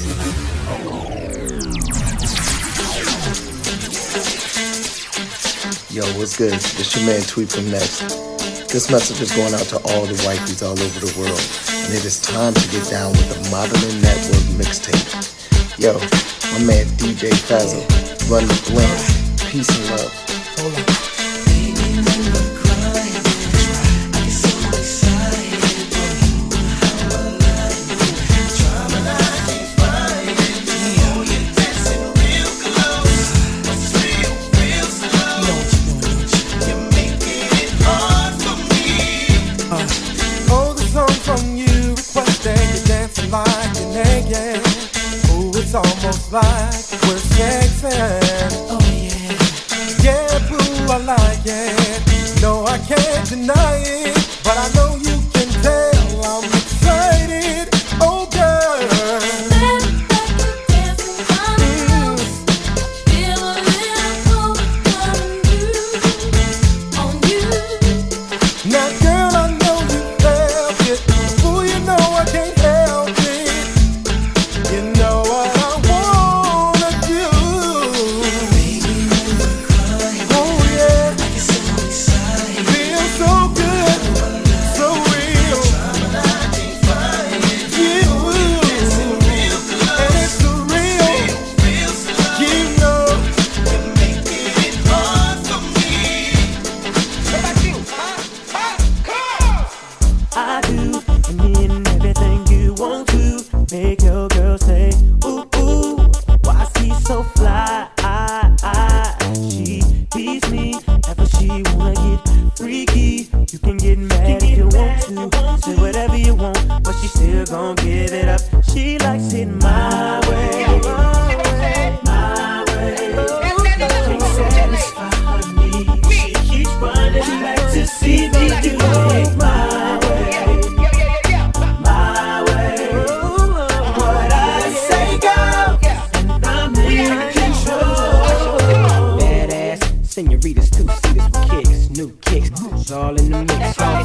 Yo, what's good? It's your man Tweet from Next. This message is going out to all the wifeys all over the world, and it is time to get down with the Modeling Network mixtape. Yo, my man DJ Fazzel, run the blend, peace and love. fair.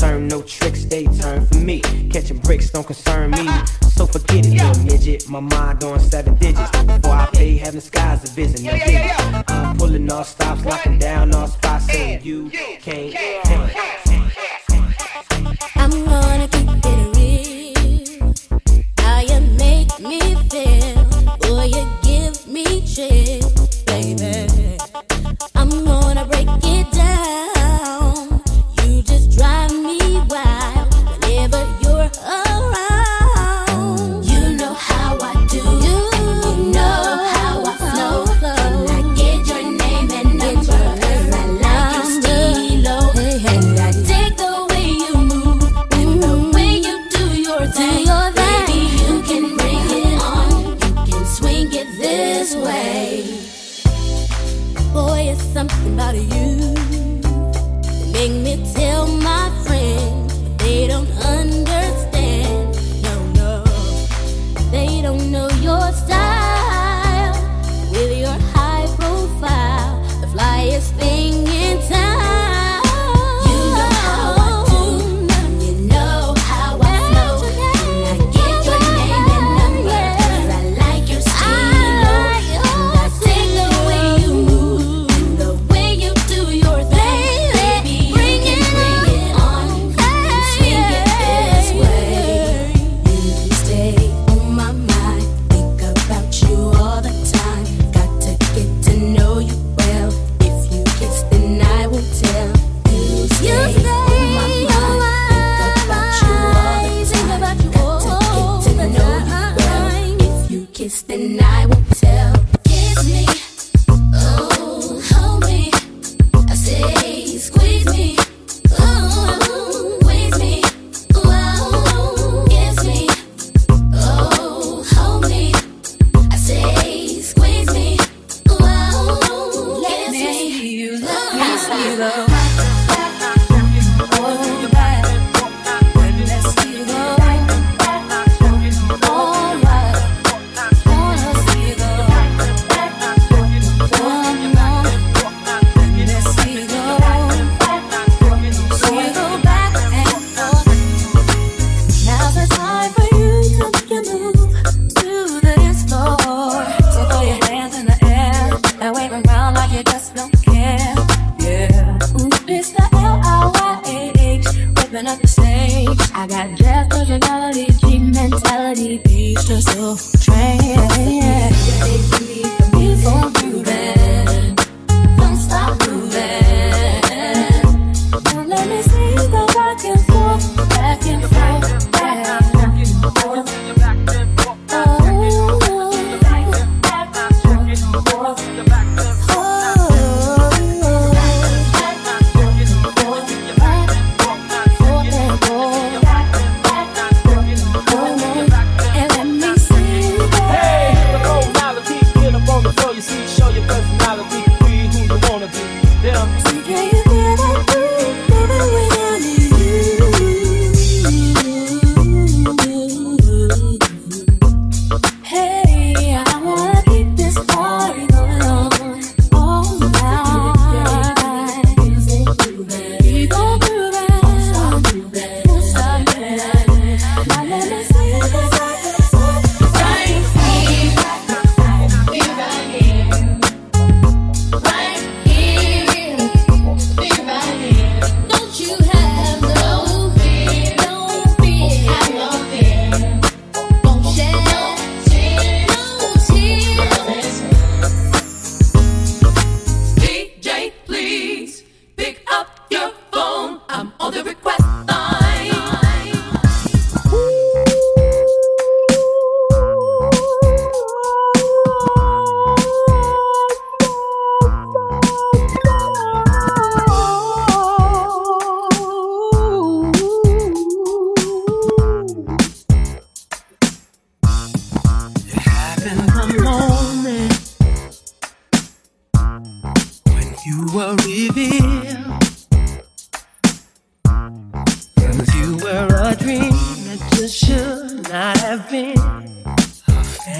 turn, no tricks, they turn for me. Catching bricks don't concern me. So forget it, little midget. My mind on seven digits. Before I pay, heaven skies a visit. No. I'm pulling all stops, locking down all spots, saying you can't. Hang.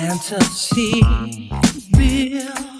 fantasy real.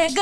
It's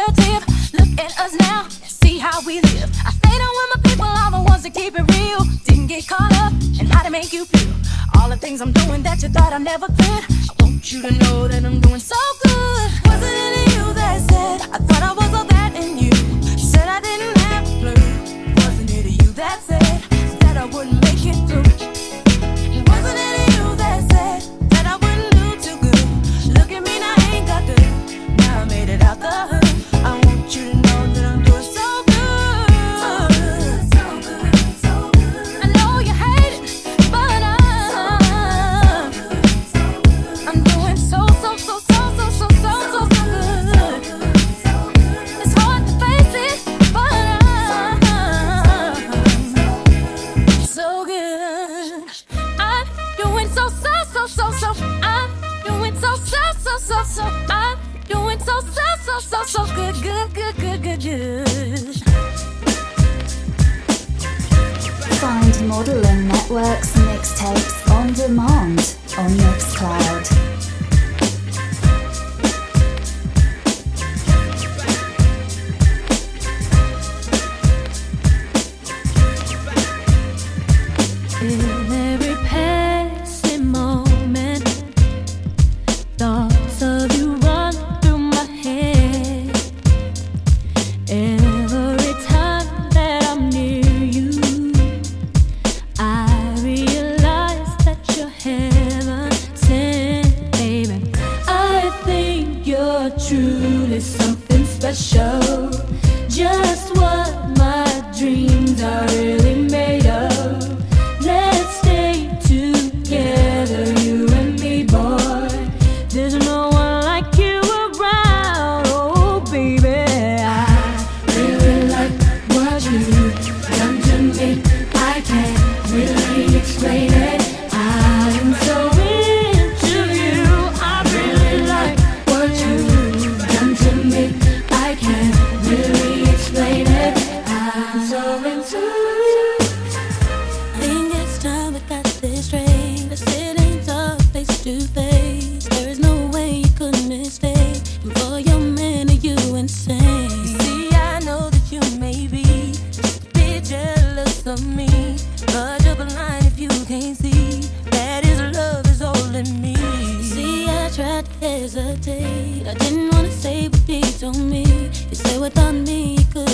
hesitate. I didn't wanna say, but he told me. You stay without me, you could.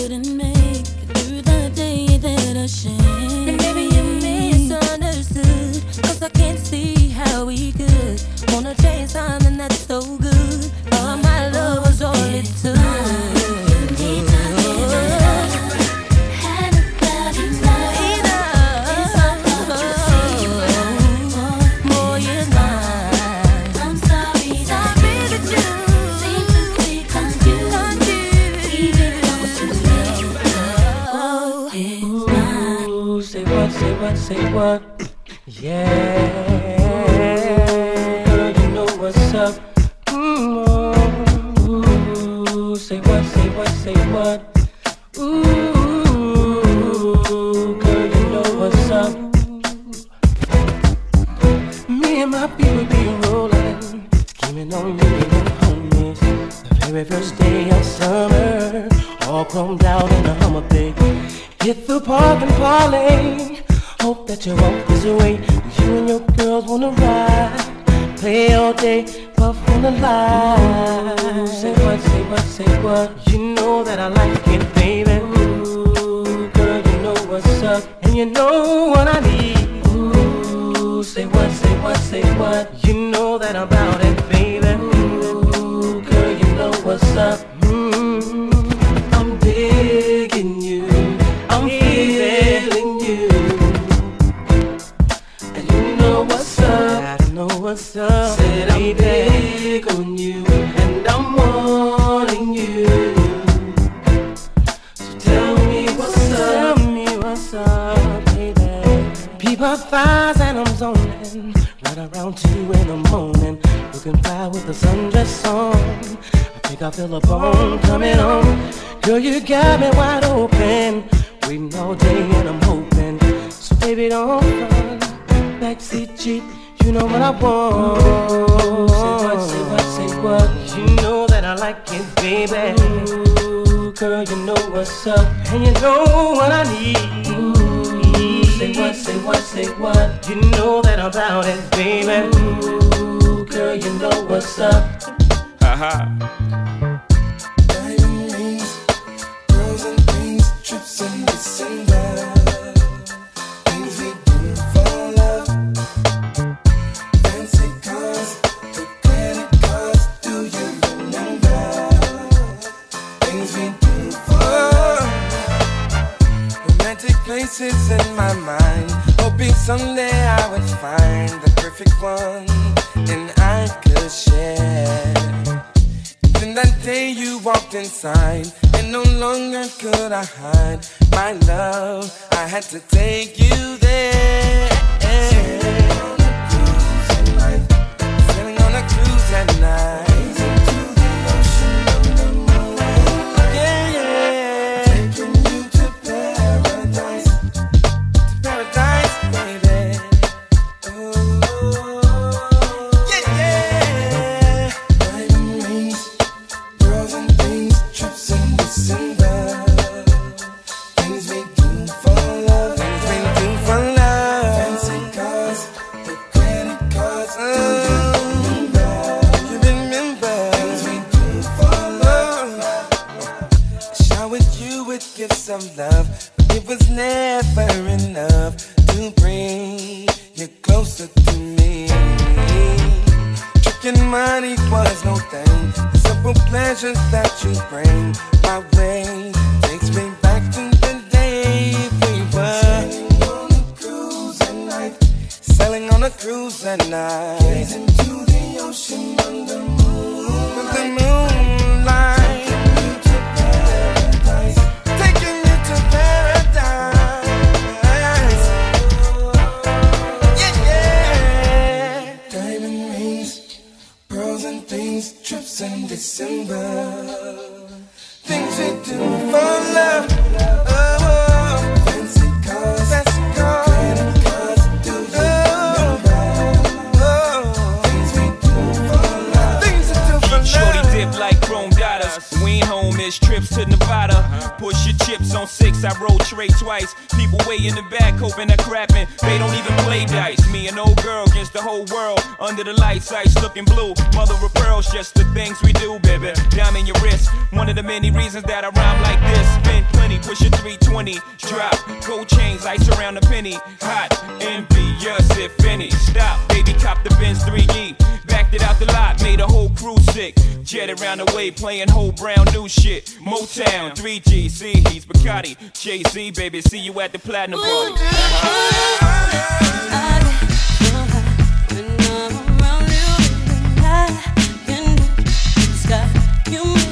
what's up? Mm-hmm. Ooh, say what, say what, say what? Ooh, girl, you know what's up? Me and my people be rolling, scheming on you and your homies. The very first day of summer, all chromed out in a Hummer Bay. Hit the park and parlay. Hope that you walk is way. You and your girls wanna ride all day, puffin' a lie. Ooh, say what, say what, say what. You know that I like it, baby. Ooh, girl, you know what's up, and you know what I need. Ooh, say what, say what, say what. You know that I'm about it, baby. Ooh, girl, you know what's up. Mm-hmm. Said I'm big on you, and I'm wanting you. So tell me what's up. Tell me what's up, baby. People thighs and I'm zoning. Right around two in the morning, looking fly with the sundress on. I think I feel a bone coming on. Girl, you got me wide open. whoa. Say what, say what, say what. You know that I like it, baby. Ooh, girl, you know what's up, and you know what I need. Ooh, say what, say what, say what. You know that I'm about it, baby. Ooh, girl, you know what's up. Ha ha. voices in my mind, hoping someday I would find the perfect one and I could share. Then that day you walked inside, and no longer could I hide my love. I had to take you Tricking money was no thing. The simple pleasures that you bring my way takes me back to the day we were sailing on a cruise at night. Sailing on a cruise at night. Trips to Nevada. Chips on six, I roll tray twice. People way in the back hoping that crapping. They don't even play dice. Me and old girl against the whole world. Under the lights, ice looking blue. Mother of pearls, just the things we do, baby. Diamond your wrist. One of the many reasons that I rhyme like this. Spend plenty, push a 320. Drop, gold chains, ice around a penny. Hot, envious if any. Stop, baby, cop the Benz 3E. Backed it out the lot, made a whole crew sick. Jet around the way, playing whole brown new shit. Motown, 3G, C, he's Bacardi. Jay Z, baby, see you at the platinum party. Uh-huh. Very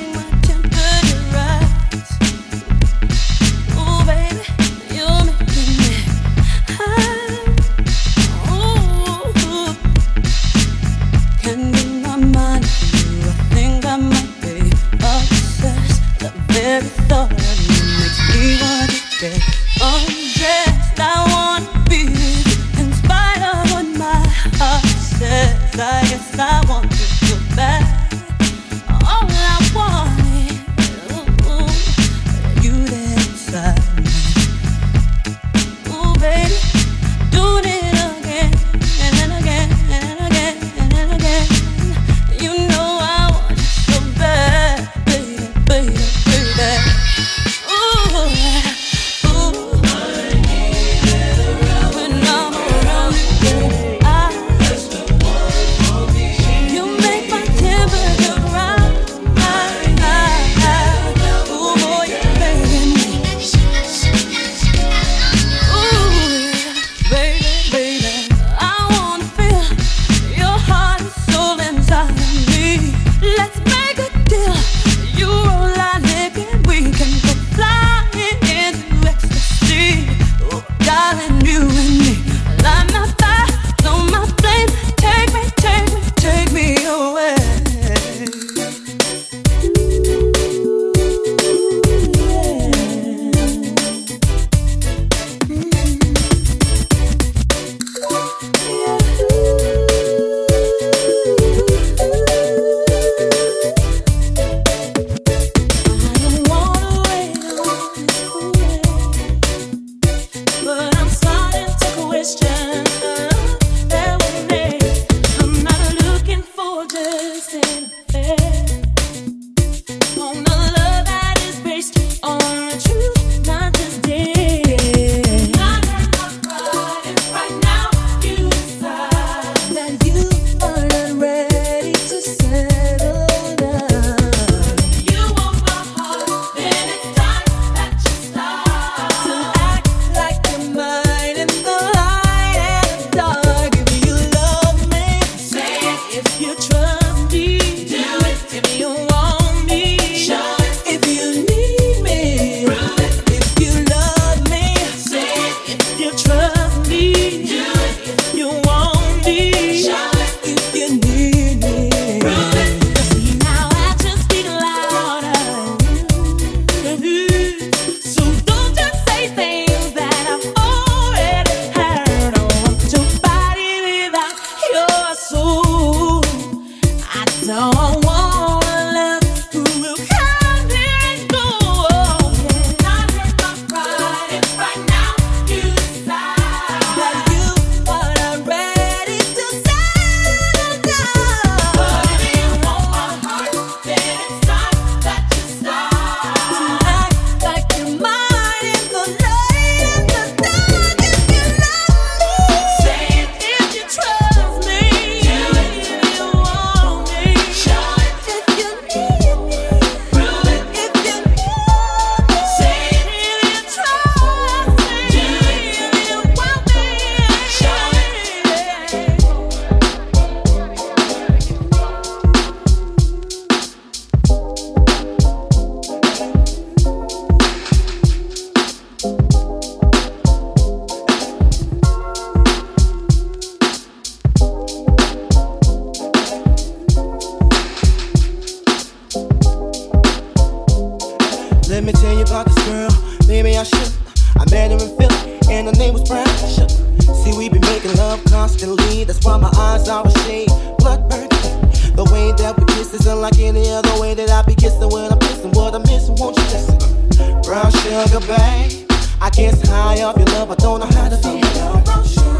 about this girl. Maybe I should. I met her in Philly, and her name was Brasha. See, we've been making love constantly. That's why my eyes are a shade. Blood burning. The way that we kiss is unlike any other way that I be kissing when I'm missing, What I'm missing, won't you listen? Brown sugar, babe. I guess high off your love. I don't know how to feel. Brown sugar.